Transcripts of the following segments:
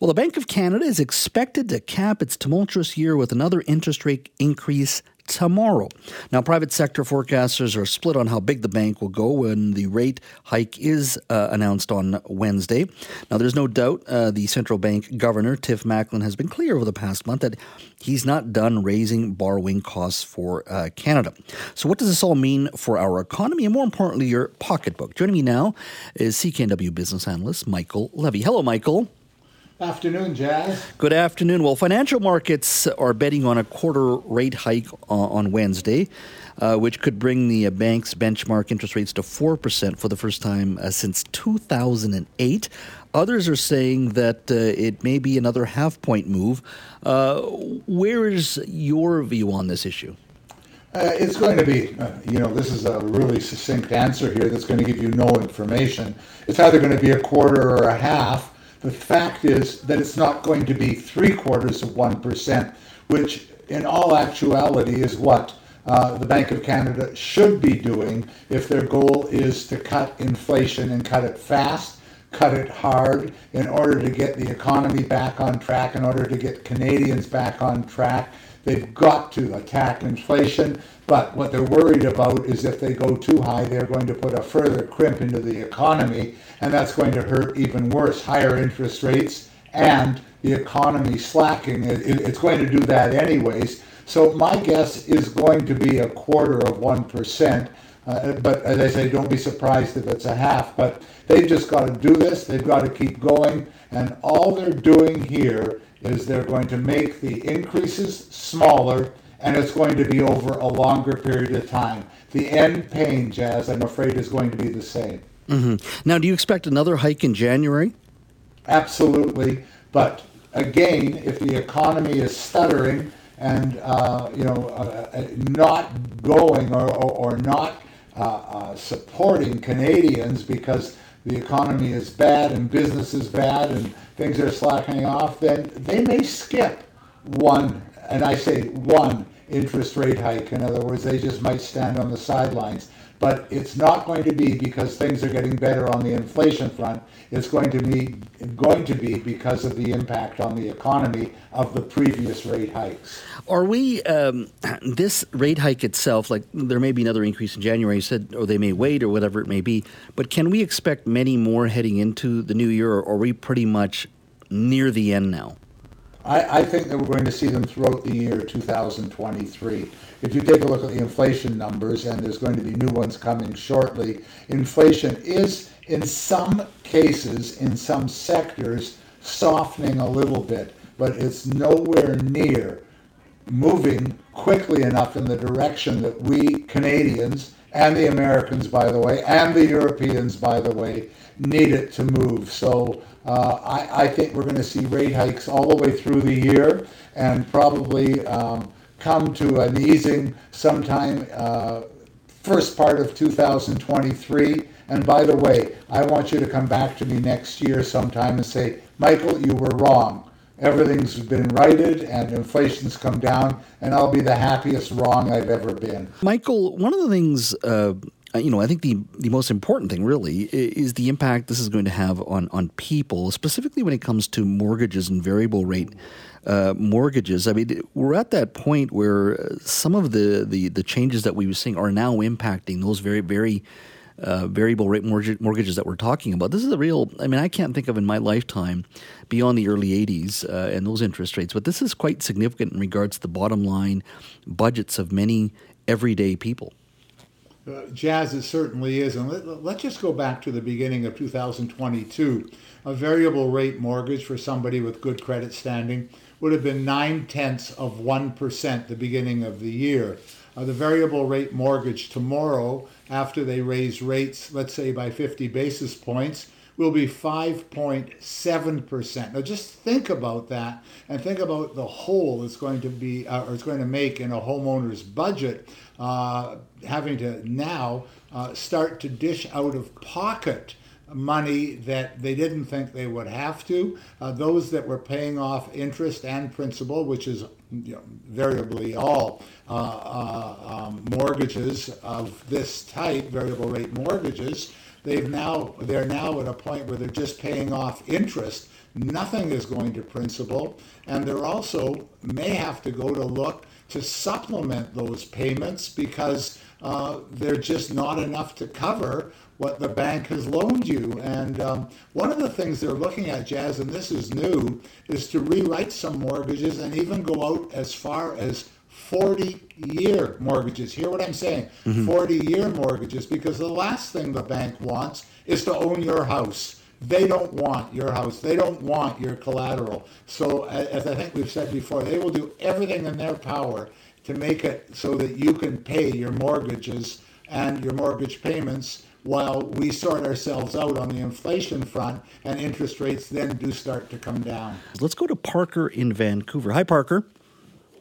Well, the Bank of Canada is expected to cap its tumultuous year with another interest rate increase tomorrow. Now, private sector forecasters are split on how big the bank will go when the rate hike is uh, announced on Wednesday. Now, there's no doubt uh, the central bank governor, Tiff Macklem, has been clear over the past month that he's not done raising borrowing costs for uh, Canada. So, what does this all mean for our economy and, more importantly, your pocketbook? Joining me now is CKNW business analyst Michael Levy. Hello, Michael. Afternoon, Jas. Good afternoon. Well, financial markets are betting on a quarter rate hike on Wednesday, uh, which could bring the bank's benchmark interest rates to 4% for the first time uh, since 2008. Others are saying that uh, it may be another half point move. Uh, where is your view on this issue? Uh, it's going to be, uh, you know, this is a really succinct answer here that's going to give you no information. It's either going to be a quarter or a half the fact is that it's not going to be three quarters of 1%, which in all actuality is what uh, the Bank of Canada should be doing if their goal is to cut inflation and cut it fast, cut it hard, in order to get the economy back on track, in order to get Canadians back on track. They've got to attack inflation, but what they're worried about is if they go too high, they're going to put a further crimp into the economy, and that's going to hurt even worse. Higher interest rates and the economy slacking, it's going to do that anyways. So my guess is going to be a quarter of 1%. Uh, but as I say, don't be surprised if it's a half. But they've just got to do this. They've got to keep going. And all they're doing here is they're going to make the increases smaller and it's going to be over a longer period of time. The end pain, Jas, I'm afraid, is going to be the same. Mm-hmm. Now, do you expect another hike in January? Absolutely. But again, if the economy is stuttering and uh, you know uh, uh not going or, or, or not uh, uh, supporting Canadians because the economy is bad and business is bad and things are slackening off, then they may skip one, and I say one interest rate hike. In other words, they just might stand on the sidelines. But it's not going to be because things are getting better on the inflation front. It's going to be going to be because of the impact on the economy of the previous rate hikes. Are we um, this rate hike itself? Like there may be another increase in January. You said, or they may wait, or whatever it may be. But can we expect many more heading into the new year, or are we pretty much near the end now? I, I, think that we're going to see them throughout the year 2023. If you take a look at the inflation numbers, and there's going to be new ones coming shortly, inflation is, in some cases, in some sectors, softening a little bit, but it's nowhere near moving quickly enough in the direction that we Canadians and the Americans, by the way, and the Europeans, by the way, need it to move. So uh, I, I, think we're going to see rate hikes all the way through the year and probably um, come to an easing sometime uh, first part of 2023. And by the way, I want you to come back to me next year sometime and say, Michael, you were wrong. Everything's been righted and inflation's come down, and I'll be the happiest wrong I've ever been. Michael, one of the things uh, you know, I think the, the most important thing really is the impact this is going to have on, on people, specifically when it comes to mortgages and variable rate uh, mortgages. I mean, we're at that point where some of the, the, the changes that we were seeing are now impacting those very, very uh, variable rate mortgage, mortgages that we're talking about. This is a real, I mean, I can't think of in my lifetime beyond the early 80s uh, and those interest rates, but this is quite significant in regards to the bottom line budgets of many everyday people. Uh, Jas it certainly is. And let, let's just go back to the beginning of 2022. A variable rate mortgage for somebody with good credit standing would have been nine tenths of 1% the beginning of the year. Uh, the variable rate mortgage tomorrow, after they raise rates, let's say by 50 basis points, will be 5.7%. Now just think about that and think about the hole it's going to be uh, or it's going to make in a homeowner's budget uh, having to now uh, start to dish out of pocket money that they didn't think they would have to. Uh, those that were paying off interest and principal, which is you know, variably all uh, uh, um, mortgages of this type, variable rate mortgages, they've now they're now at a point where they're just paying off interest. nothing is going to principal, and they're also may have to go to look to supplement those payments because uh, they're just not enough to cover what the bank has loaned you. And um, one of the things they're looking at, Jas, and this is new, is to rewrite some mortgages and even go out as far as 40 year mortgages. Hear what I'm saying? Mm-hmm. 40 year mortgages, because the last thing the bank wants is to own your house. They don't want your house. They don't want your collateral. So, as I think we've said before, they will do everything in their power to make it so that you can pay your mortgages and your mortgage payments while we sort ourselves out on the inflation front and interest rates then do start to come down. Let's go to Parker in Vancouver. Hi, Parker.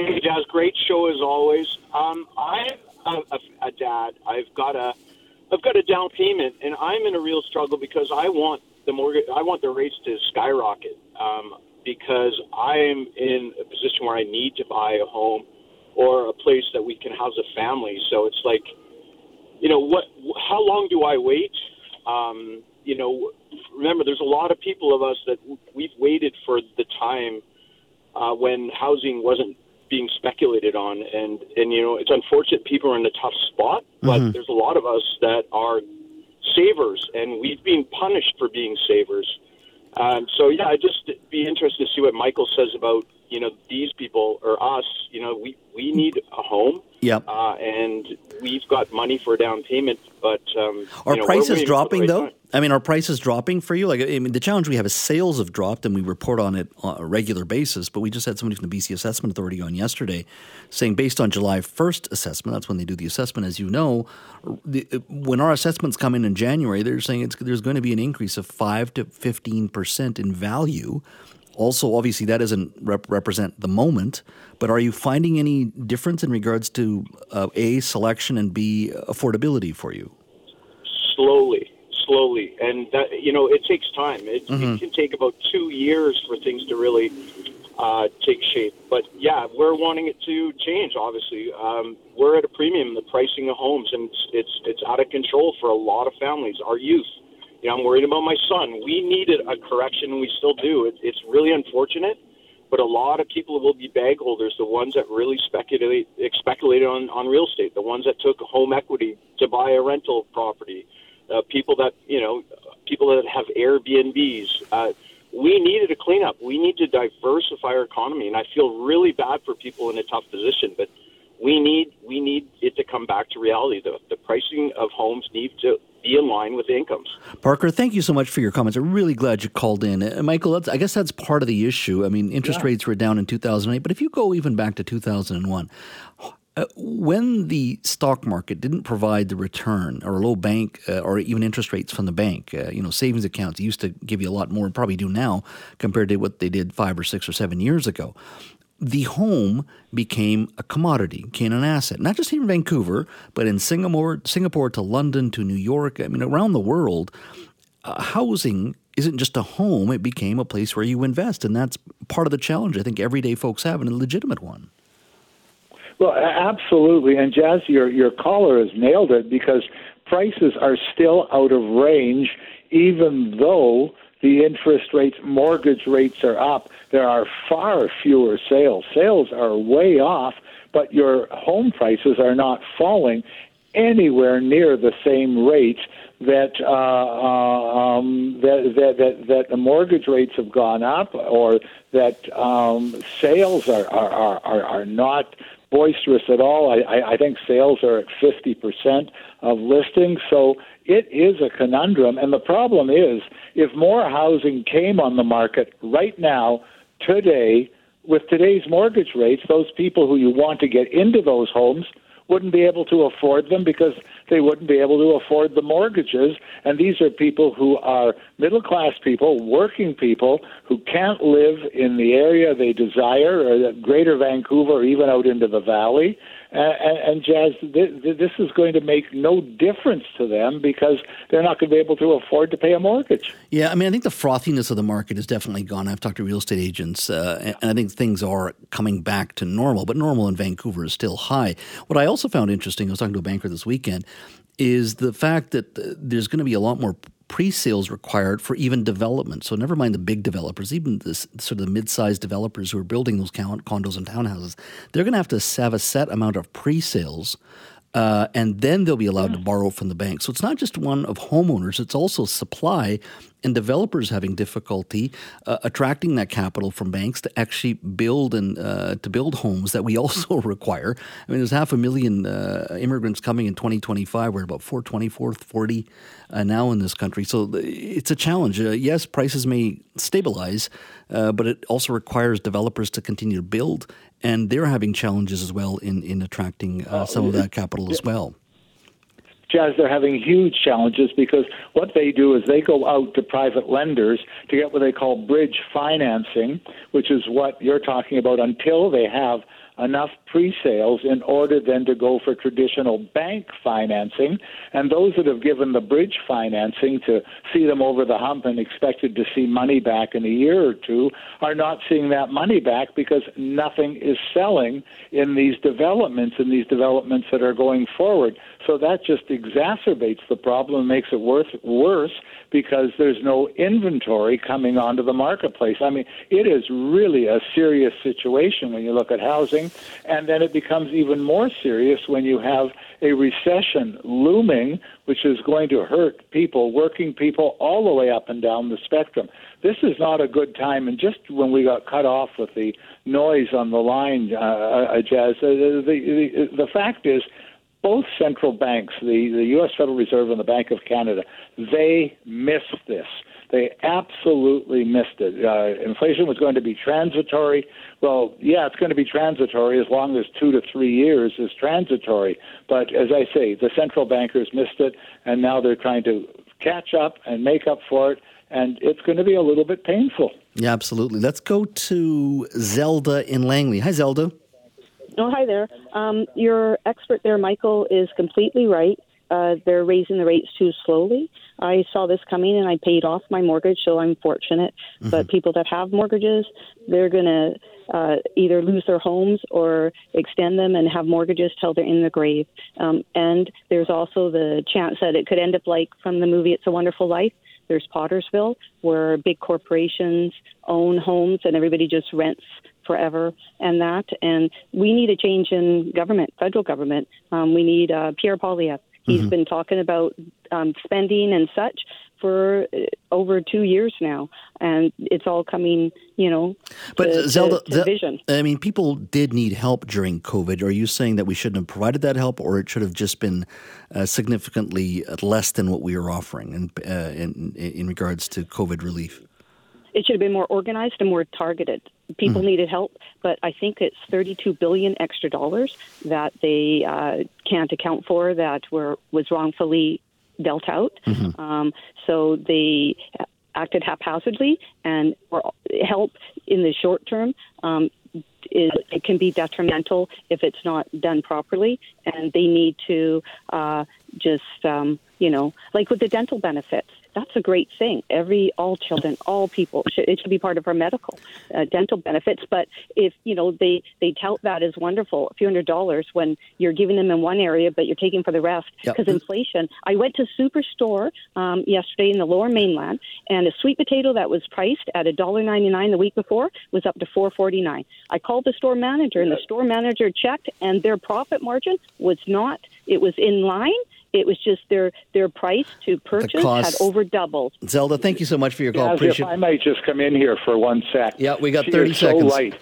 Hey, Jas. Great show as always. Um, I'm a, a, a dad. I've got a I've got a down payment, and I'm in a real struggle because I want the mortgage. I want the rates to skyrocket um, because I'm in a position where I need to buy a home or a place that we can house a family. So it's like, you know, what? How long do I wait? Um, you know, remember, there's a lot of people of us that we've waited for the time uh, when housing wasn't being speculated on, and and you know, it's unfortunate people are in a tough spot, but mm-hmm. there's a lot of us that are savers, and we've been punished for being savers. Um, so yeah, I'd just be interested to see what Michael says about you know these people or us. You know, we we need a home. Yep. Uh, and we've got money for down payment, but um, are you know, prices dropping right though? Time. I mean, are prices dropping for you? Like, I mean, the challenge we have is sales have dropped, and we report on it on a regular basis. But we just had somebody from the BC Assessment Authority on yesterday, saying based on July first assessment, that's when they do the assessment, as you know. The, when our assessments come in in January, they're saying there's going to be an increase of five to fifteen percent in value also, obviously, that doesn't rep- represent the moment, but are you finding any difference in regards to uh, A, selection, and B, affordability for you? Slowly, slowly. And, that, you know, it takes time. It, mm-hmm. it can take about two years for things to really uh, take shape. But yeah, we're wanting it to change. Obviously, um, we're at a premium. The pricing of homes, and it's, it's it's out of control for a lot of families. Our youth, you know, I'm worried about my son. We needed a correction, and we still do. It, it's really unfortunate, but a lot of people will be bag holders, the ones that really speculate speculated on, on real estate, the ones that took home equity to buy a rental property, uh, people that, you know, people that have Airbnbs. Uh, we needed a cleanup. We need to diversify our economy, and I feel really bad for people in a tough position, but we need we need to come back to reality. The, the pricing of homes need to be in line with incomes. Parker, thank you so much for your comments. I'm really glad you called in. Uh, Michael, I guess that's part of the issue. I mean, interest yeah. rates were down in 2008, but if you go even back to 2001, uh, when the stock market didn't provide the return or low bank uh, or even interest rates from the bank, uh, you know, savings accounts used to give you a lot more, probably do now compared to what they did five or six or seven years ago the home became a commodity, became an asset, not just here in Vancouver, but in Singapore, Singapore to London to New York. I mean, around the world, uh, housing isn't just a home; it became a place where you invest, and that's part of the challenge I think everyday folks have, and a legitimate one. Well, absolutely, and Jas, your your caller has nailed it because prices are still out of range, even though the interest rates, mortgage rates are up. There are far fewer sales. Sales are way off, but your home prices are not falling anywhere near the same rate that, uh, uh, um, that, that, that, that the mortgage rates have gone up or that um, sales are, are, are, are not boisterous at all. I, I think sales are at 50% of listings. So it is a conundrum. And the problem is, if more housing came on the market right now, today, with today's mortgage rates, those people who you want to get into those homes wouldn't be able to afford them because they wouldn't be able to afford the mortgages. And these are people who are middle class people, working people who can't live in the area they desire, or greater Vancouver, or even out into the valley. And, and Jas, this is going to make no difference to them because they're not going to be able to afford to pay a mortgage. Yeah, I mean, I think the frothiness of the market has definitely gone. I've talked to real estate agents, uh, and I think things are coming back to normal, but normal in Vancouver is still high. What I also found interesting, I was talking to a banker this weekend, is the fact that there's going to be a lot more pre-sales required for even development. So never mind the big developers, even this sort of the mid-sized developers who are building those condos and townhouses, they're going to have to have a set amount of pre-sales uh, and then they'll be allowed to borrow from the bank. So it's not just one of homeowners; it's also supply and developers having difficulty uh, attracting that capital from banks to actually build and uh, to build homes that we also require. I mean, there's half a million uh, immigrants coming in 2025. We're about 420, 440 uh, now in this country, so it's a challenge. Uh, yes, prices may stabilize, but it also requires developers to continue to build and they're having challenges as well in in attracting uh, some of that capital as well. Jas, they're having huge challenges because what they do is they go out to private lenders to get what they call bridge financing, which is what you're talking about until they have enough pre-sales in order then to go for traditional bank financing. And those that have given the bridge financing to see them over the hump and expected to see money back in a year or two are not seeing that money back because nothing is selling in these developments, in these developments that are going forward. So that just exacerbates the problem makes it worse, worse because there's no inventory coming onto the marketplace. I mean, it is really a serious situation when you look at housing, and then it becomes even more serious when you have a recession looming, which is going to hurt people, working people, all the way up and down the spectrum. This is not a good time. And just when we got cut off with the noise on the line, uh, uh, Jas, uh, the, the, the fact is both central banks, the, the U.S. Federal Reserve and the Bank of Canada, they missed this. They absolutely missed it. Uh, inflation was going to be transitory. Well, yeah, it's going to be transitory as long as two to three years is transitory. But as I say, the central bankers missed it, and now they're trying to catch up and make up for it, and it's going to be a little bit painful. Yeah, absolutely. Let's go to Zelda in Langley. Hi, Zelda. Oh, hi there. Um, your expert there, Michael, is completely right. Uh, they're raising the rates too slowly. I saw this coming and I paid off my mortgage, so I'm fortunate. Mm-hmm. But people that have mortgages, they're going to uh, either lose their homes or extend them and have mortgages till they're in the grave. Um, and there's also the chance that it could end up like from the movie It's a Wonderful Life. There's Pottersville, where big corporations own homes and everybody just rents forever and that. And we need a change in government, federal government. Um, we need uh, Pierre Poilievre. He's mm-hmm. been talking about um, spending and such for uh, over two years now, and it's all coming, you know. But to, Zelda, to, to vision. I mean, people did need help during COVID. Are you saying that we shouldn't have provided that help, or it should have just been uh, significantly less than what we were offering in, uh, in in regards to COVID relief? It should have been more organized and more targeted. People mm. needed help, but I think it's 32 billion extra dollars that they uh, can't account for that were was wrongfully dealt out. Mm-hmm. Um, so they acted haphazardly, and help in the short term um, is it can be detrimental if it's not done properly, and they need to uh, just um, you know like with the dental benefits that's a great thing. Every all children, all people, should, it should be part of our medical, uh, dental benefits. But if you know they they tout that as wonderful, a few hundred dollars when you're giving them in one area, but you're taking for the rest because yep. inflation. I went to Superstore um, yesterday in the Lower Mainland, and a sweet potato that was priced at a dollar ninety nine the week before was up to four forty nine. I called the store manager, and the store manager checked, and their profit margin was not. It was in line it was just their their price to purchase had over doubled. Zelda, thank you so much for your call. Yeah, Appreciate- if I might just come in here for one sec. Yeah, we got she 30 seconds. So light.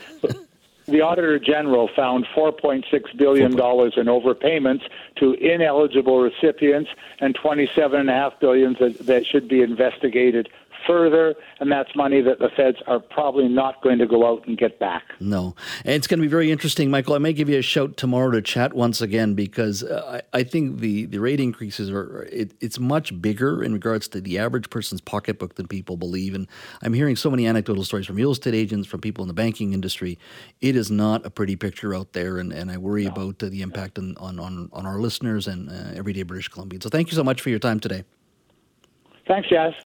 the Auditor General found $4.6 billion in overpayments to ineligible recipients and 27.5 billion that, that should be investigated further, and that's money that the feds are probably not going to go out and get back. No. And it's going to be very interesting, Michael. I may give you a shout tomorrow to chat once again because uh, I, I, think the, the rate increases are, it, it's much bigger in regards to the average person's pocketbook than people believe. And I'm hearing so many anecdotal stories from real estate agents, from people in the banking industry. It is not a pretty picture out there, and, and I worry no. about uh, the impact on, on, on, on, our listeners and uh, everyday British Columbians. So thank you so much for your time today. Thanks, Jas.